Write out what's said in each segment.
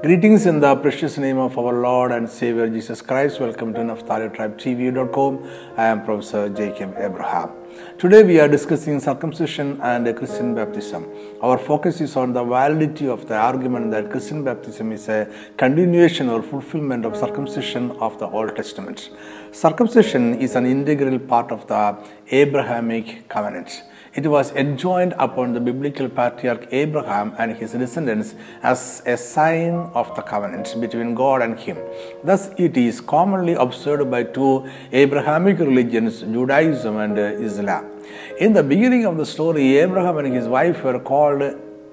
Greetings in the precious name of our Lord and Savior Jesus Christ. Welcome to NaphtaliTribeTV.com. I am Professor Jacob Abraham. Today we are discussing circumcision and Christian baptism. Our focus is on the validity of the argument that Christian baptism is a continuation or fulfillment of circumcision of the Old Testament. Circumcision is an integral part of the Abrahamic covenant. It was enjoined upon the biblical patriarch Abraham and his descendants as a sign of the covenant between God and him. Thus, it is commonly observed by two Abrahamic religions, Judaism and Islam. In the beginning of the story, Abraham and his wife were called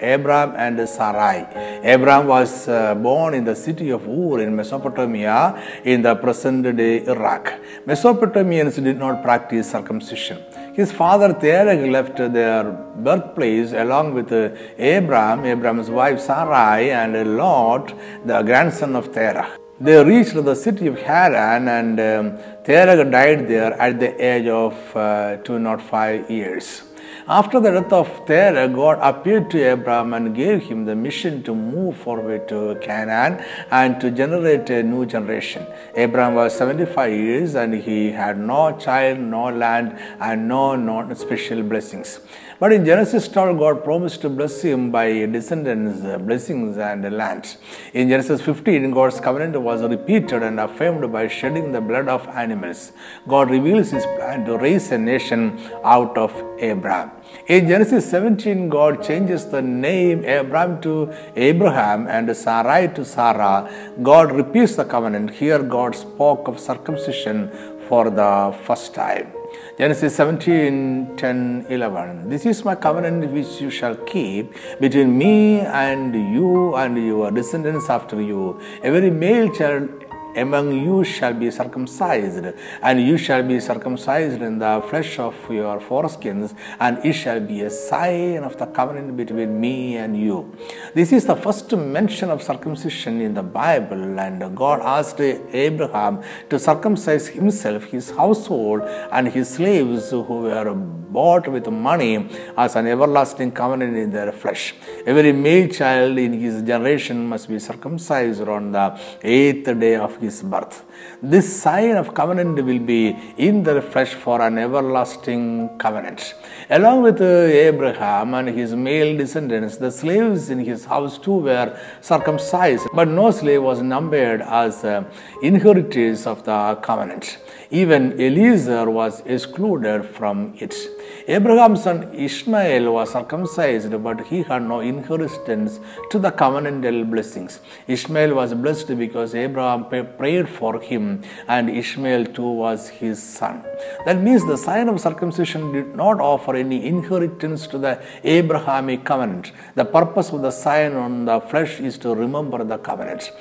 Abram and Sarai. Abram was uh, born in the city of Ur in Mesopotamia in the present day Iraq. Mesopotamians did not practice circumcision. His father Terah left their birthplace along with uh, Abram, Abram's wife Sarai, and Lot, the grandson of Terah. They reached the city of Haran and um, Terah died there at the age of uh, 205 years. After the death of Terah, God appeared to Abraham and gave him the mission to move forward to Canaan and to generate a new generation. Abraham was 75 years and he had no child, no land, and no non special blessings. But in Genesis 12, God promised to bless him by descendants, uh, blessings, and land. In Genesis 15, God's covenant was repeated and affirmed by shedding the blood of animals. God reveals his plan to raise a nation out of Abraham. In Genesis 17, God changes the name Abram to Abraham and Sarai to Sarah. God repeats the covenant. Here, God spoke of circumcision for the first time. Genesis 17 10 11. This is my covenant which you shall keep between me and you and your descendants after you. Every male child among you shall be circumcised, and you shall be circumcised in the flesh of your foreskins, and it shall be a sign of the covenant between me and you. This is the first mention of circumcision in the Bible, and God asked Abraham to circumcise himself, his household, and his slaves who were bought with money as an everlasting covenant in their flesh. Every male child in his generation must be circumcised on the eighth day of his birth. This sign of covenant will be in their flesh for an everlasting covenant. Along with uh, Abraham and his male descendants, the slaves in his house too were circumcised, but no slave was numbered as inheritors of the covenant. Even Eliezer was excluded from it. Abraham's son Ishmael was circumcised, but he had no inheritance to the covenantal blessings. Ishmael was blessed because Abraham prayed for him, and Ishmael too was his son. That means the sign of circumcision did not offer any inheritance to the Abrahamic covenant. The purpose of the sign on the flesh is to remember the covenant.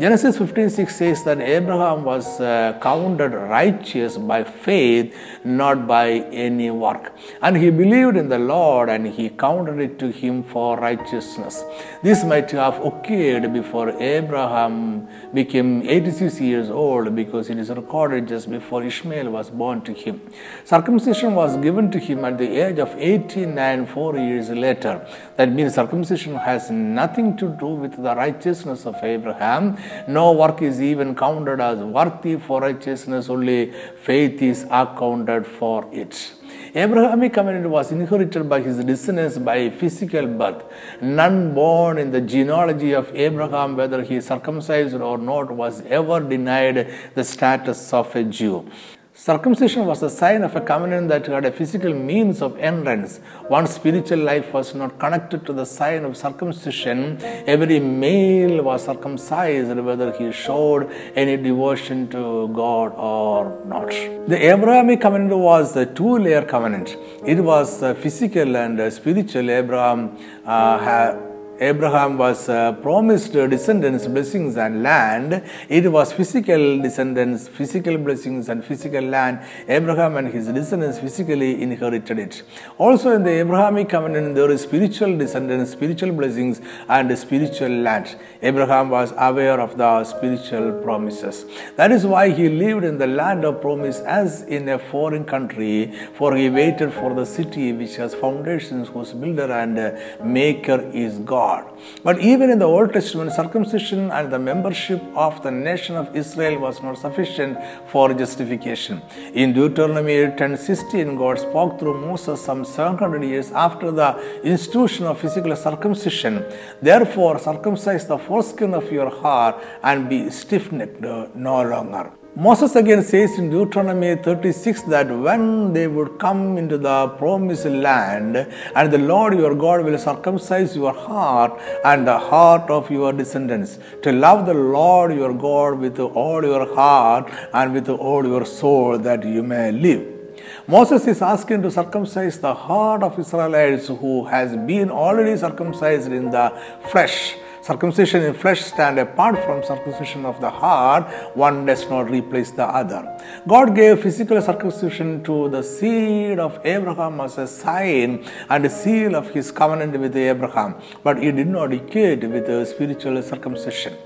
Genesis 15:6 says that Abraham was uh, counted righteous by faith, not by any work. And he believed in the Lord and he counted it to him for righteousness. This might have occurred before Abraham became 86 years old because it is recorded just before Ishmael was born to him. Circumcision was given to him at the age of 18 and 4 years later. That means circumcision has nothing to do with the righteousness of Abraham. No work is even counted as worthy for righteousness, only faith is accounted for it. Abrahamic covenant was inherited by his descendants by physical birth. None born in the genealogy of Abraham, whether he is circumcised or not, was ever denied the status of a Jew. Circumcision was a sign of a covenant that had a physical means of entrance. One's spiritual life was not connected to the sign of circumcision. Every male was circumcised whether he showed any devotion to God or not. The Abrahamic covenant was a two layer covenant. It was physical and spiritual. Abraham uh, had Abraham was promised descendants, blessings, and land. It was physical descendants, physical blessings, and physical land. Abraham and his descendants physically inherited it. Also, in the Abrahamic covenant, there is spiritual descendants, spiritual blessings, and spiritual land. Abraham was aware of the spiritual promises. That is why he lived in the land of promise as in a foreign country, for he waited for the city which has foundations, whose builder and maker is God. God. But even in the Old Testament, circumcision and the membership of the nation of Israel was not sufficient for justification. In Deuteronomy 10:16, God spoke through Moses some 700 years after the institution of physical circumcision. Therefore, circumcise the foreskin of your heart and be stiff-necked no longer. Moses again says in Deuteronomy 36 that when they would come into the promised land, and the Lord your God will circumcise your heart and the heart of your descendants, to love the Lord your God with all your heart and with all your soul, that you may live. Moses is asking to circumcise the heart of Israelites who has been already circumcised in the flesh Circumcision in flesh stand apart from circumcision of the heart. One does not replace the other. God gave physical circumcision to the seed of Abraham as a sign and a seal of his covenant with Abraham, but he did not equate with the spiritual circumcision.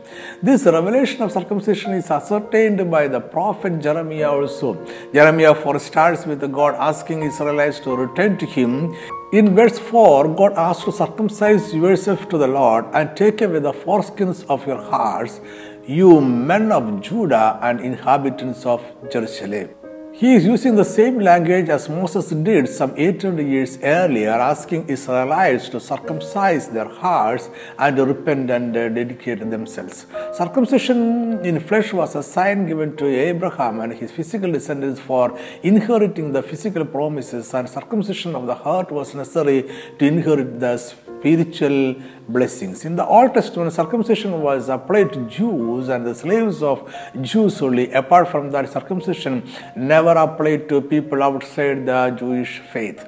This revelation of circumcision is ascertained by the prophet Jeremiah also. Jeremiah 4 starts with God asking Israelites to return to him in verse 4, God asks to circumcise yourself to the Lord and take away the foreskins of your hearts, you men of Judah and inhabitants of Jerusalem. He is using the same language as Moses did some 800 years earlier, asking Israelites to circumcise their hearts and to repent and uh, dedicate themselves. Circumcision in flesh was a sign given to Abraham and his physical descendants for inheriting the physical promises, and circumcision of the heart was necessary to inherit the spiritual blessings. In the Old Testament, circumcision was applied to Jews and the slaves of Jews only. Apart from that, circumcision never applied to people outside the Jewish faith.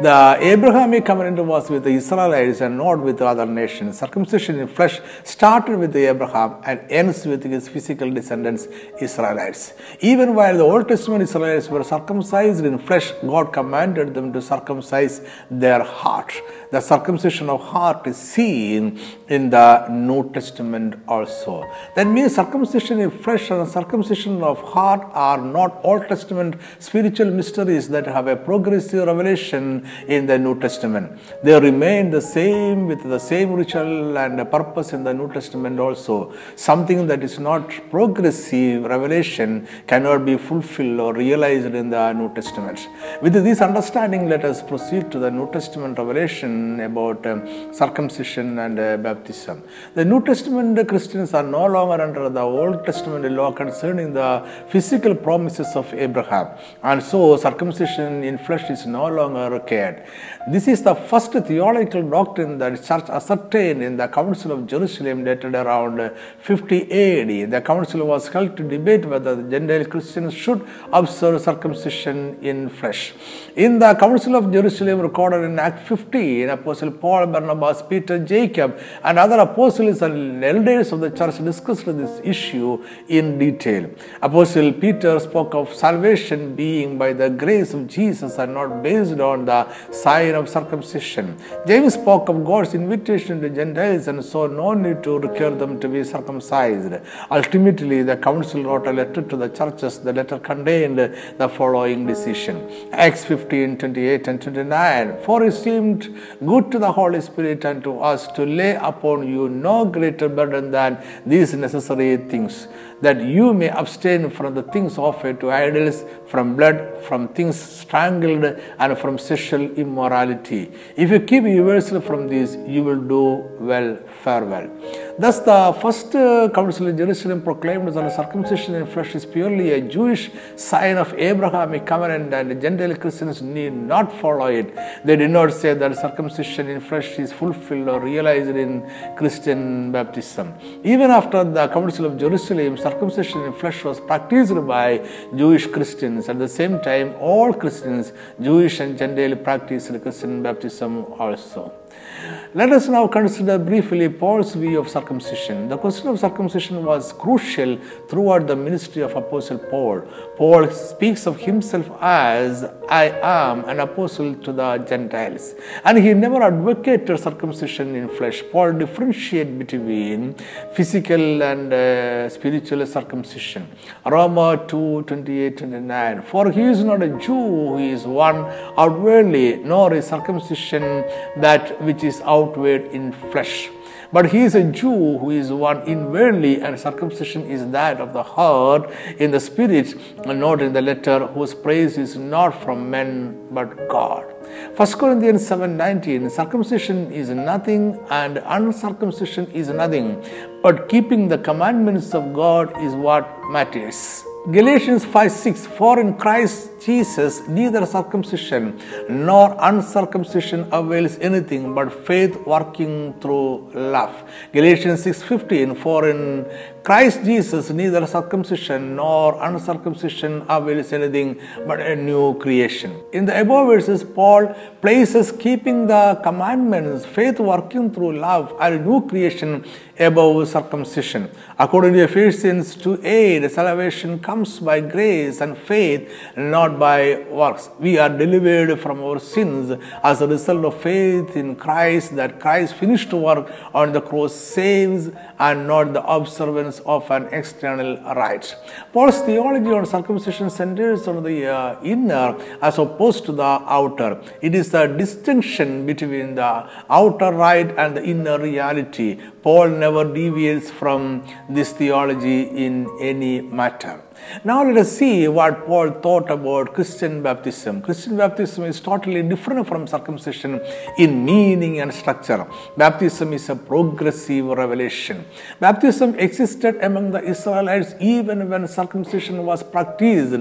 The Abrahamic covenant was with the Israelites and not with other nations. Circumcision in flesh started with Abraham and ends with his physical descendants, Israelites. Even while the Old Testament Israelites were circumcised in flesh, God commanded them to circumcise their heart. The circumcision of heart is seen in the New Testament also. That means circumcision in flesh and circumcision of heart are not Old Testament spiritual mysteries that have a progressive revelation in the New Testament. They remain the same with the same ritual and purpose in the New Testament also. Something that is not progressive revelation cannot be fulfilled or realized in the New Testament. With this understanding, let us proceed to the New Testament revelation about um, circumcision and uh, baptism. The New Testament Christians are no longer under the Old Testament law concerning the physical promises of Abraham, and so circumcision in flesh is no longer cared. This is the first theological doctrine that church ascertained in the Council of Jerusalem dated around 50 AD. The council was held to debate whether the Gentile Christians should observe circumcision in flesh. In the Council of Jerusalem recorded in Act 15, Apostle Paul, Barnabas, Peter, Jacob, and other apostles and elders of the church discussed this issue in detail. Apostle Peter spoke of salvation being by the grace of Jesus and not based on the sign of circumcision. James spoke of God's invitation to Gentiles and so no need to require them to be circumcised. Ultimately, the council wrote a letter to the churches. The letter contained the following decision Acts 15 28 and 29. For it seemed good to the Holy Spirit and to us to lay upon you no greater burden than these necessary things that you may abstain from the things offered to idols, from blood, from things strangled, and from sexual immorality. If you keep yourself from these, you will do well, farewell. Thus, the first uh, council in Jerusalem proclaimed that circumcision in flesh is purely a Jewish sign of Abrahamic covenant, and Gentile Christians need not follow it. They did not say that circumcision in flesh is fulfilled or realized in Christian baptism. Even after the council of Jerusalem, circumcision in flesh was practiced by Jewish Christians. At the same time, all Christians, Jewish and Gentile, practiced Christian baptism also. Let us now consider briefly Paul's view of circumcision. The question of circumcision was crucial throughout the ministry of Apostle Paul. Paul speaks of himself as I am an apostle to the Gentiles, and he never advocated circumcision in flesh. Paul differentiated between physical and uh, spiritual circumcision. Roma 2 28 29. For he is not a Jew, he is one outwardly, nor is circumcision that which is outward in flesh. But he is a Jew who is one inwardly, and circumcision is that of the heart in the spirit, and not in the letter, whose praise is not from men but God. 1 Corinthians 7:19 Circumcision is nothing and uncircumcision is nothing, but keeping the commandments of God is what matters. Galatians 5 6 For in Christ Jesus neither circumcision nor uncircumcision avails anything but faith working through love. Galatians 6 15 For in Christ Jesus neither circumcision nor uncircumcision avails anything but a new creation. In the above verses, Paul places keeping the commandments, faith working through love, and new creation above circumcision. According to Ephesians 2 8, salvation comes by grace and faith, not by works. We are delivered from our sins as a result of faith in Christ, that Christ finished work on the cross saves and not the observance of an external rite. Paul's theology on circumcision centers on the uh, inner as opposed to the outer. It is the distinction between the outer rite and the inner reality. Paul never deviates from this theology in any matter. Now let us see what Paul thought about Christian baptism. Christian baptism is totally different from circumcision in meaning and structure. Baptism is a progressive revelation. Baptism existed among the Israelites even when circumcision was practiced.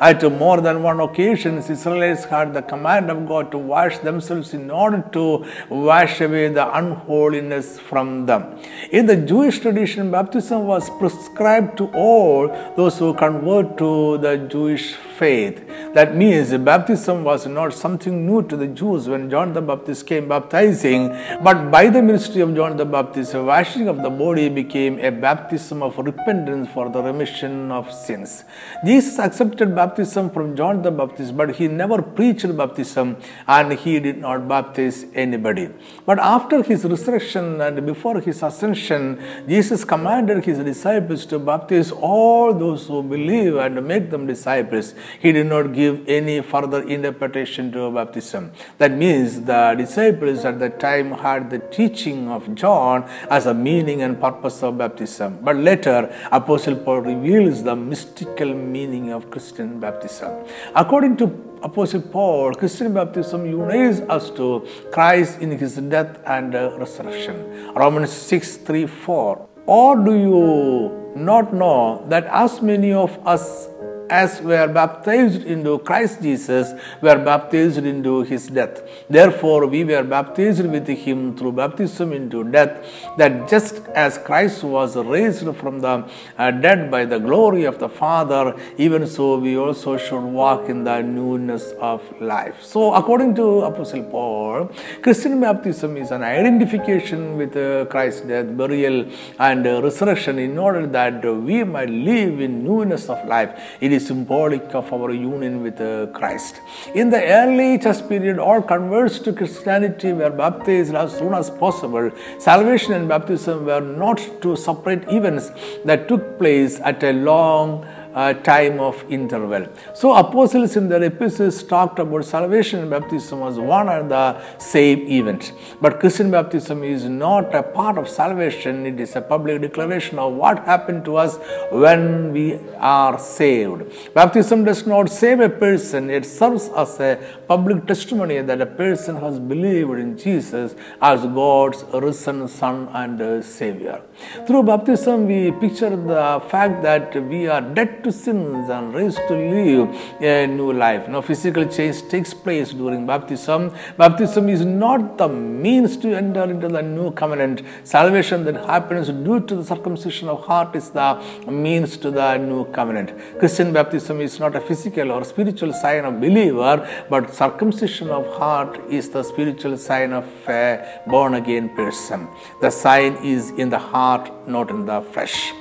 At more than one occasion, Israelites had the command of God to wash themselves in order to wash away the unholiness from them. In the Jewish tradition, baptism was prescribed to all those who convert to the Jewish faith. That means baptism was not something new to the Jews when John the Baptist came baptizing, but by the ministry of John the Baptist, washing of the body became a baptism of repentance for the remission of sins. Jesus accepted baptism from John the Baptist, but he never preached baptism and he did not baptize anybody. But after his resurrection and before his ascension, Jesus commanded his disciples to baptize all those who believe and make them disciples. He did not give any further interpretation to baptism. That means the disciples at that time had the teaching of John as a meaning and purpose of baptism. But later, Apostle Paul reveals the mystical meaning of Christian baptism. According to Apostle Paul, Christian baptism unites us to Christ in his death and resurrection. Romans 6 3 4. Or do you not know that as many of us as we were baptized into Christ Jesus we were baptized into his death. Therefore, we were baptized with him through baptism into death, that just as Christ was raised from the uh, dead by the glory of the Father, even so we also should walk in the newness of life. So, according to Apostle Paul, Christian baptism is an identification with uh, Christ's death, burial, and resurrection in order that we might live in newness of life. It is symbolic of our union with uh, Christ. In the early church period, all converts to Christianity were baptized as soon as possible. Salvation and baptism were not two separate events that took place at a long time of interval. So, apostles in their epistles talked about salvation and baptism as one and the same event. But Christian baptism is not a part of salvation, it is a public declaration of what happened to us when we are saved. Baptism does not save a person, it serves as a public testimony that a person has believed in Jesus as God's risen Son and Savior. Through baptism, we picture the fact that we are dead to sins and raised to live a new life. Now, physical change takes place during baptism. Baptism is not the means to enter into the new covenant. Salvation that happens due to the circumcision of heart is the means to the new covenant. Christian baptism is not a physical or spiritual sign of believer, but circumcision of heart is the spiritual sign of a born again person. The sign is in the heart, not in the flesh.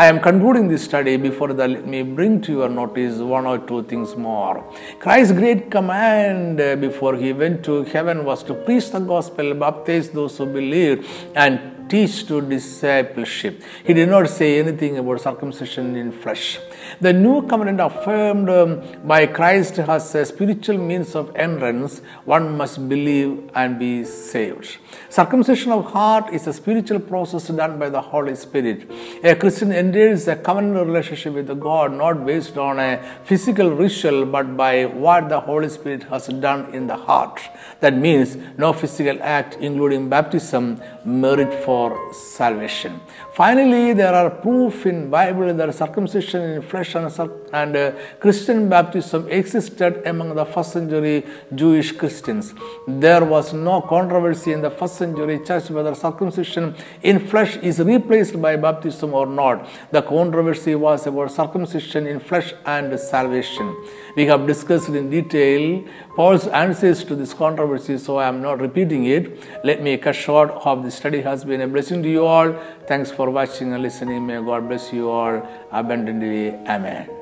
I am concluding this study. Before that, let me bring to your notice one or two things more. Christ's great command uh, before he went to heaven was to preach the gospel, baptize those who believe, and teach to discipleship. He did not say anything about circumcision in flesh. The new covenant affirmed um, by Christ has a spiritual means of entrance. One must believe and be saved. Circumcision of heart is a spiritual process done by the Holy Spirit. A Christian enters a covenant relationship with God not based on a physical ritual but by what the Holy Spirit has done in the heart. That means no physical act, including baptism, merit for salvation. Finally, there are proof in Bible that circumcision in flesh and, and uh, Christian baptism existed among the first century Jewish Christians. There was no controversy in the first century church whether circumcision in flesh is replaced by baptism or not. The controversy was about circumcision in flesh and salvation. We have discussed in detail Paul's answers to this controversy, so I am not repeating it. Let me cut short. Hope the study has been a blessing to you all. Thanks for watching and listening. May God bless you all abundantly. Amen.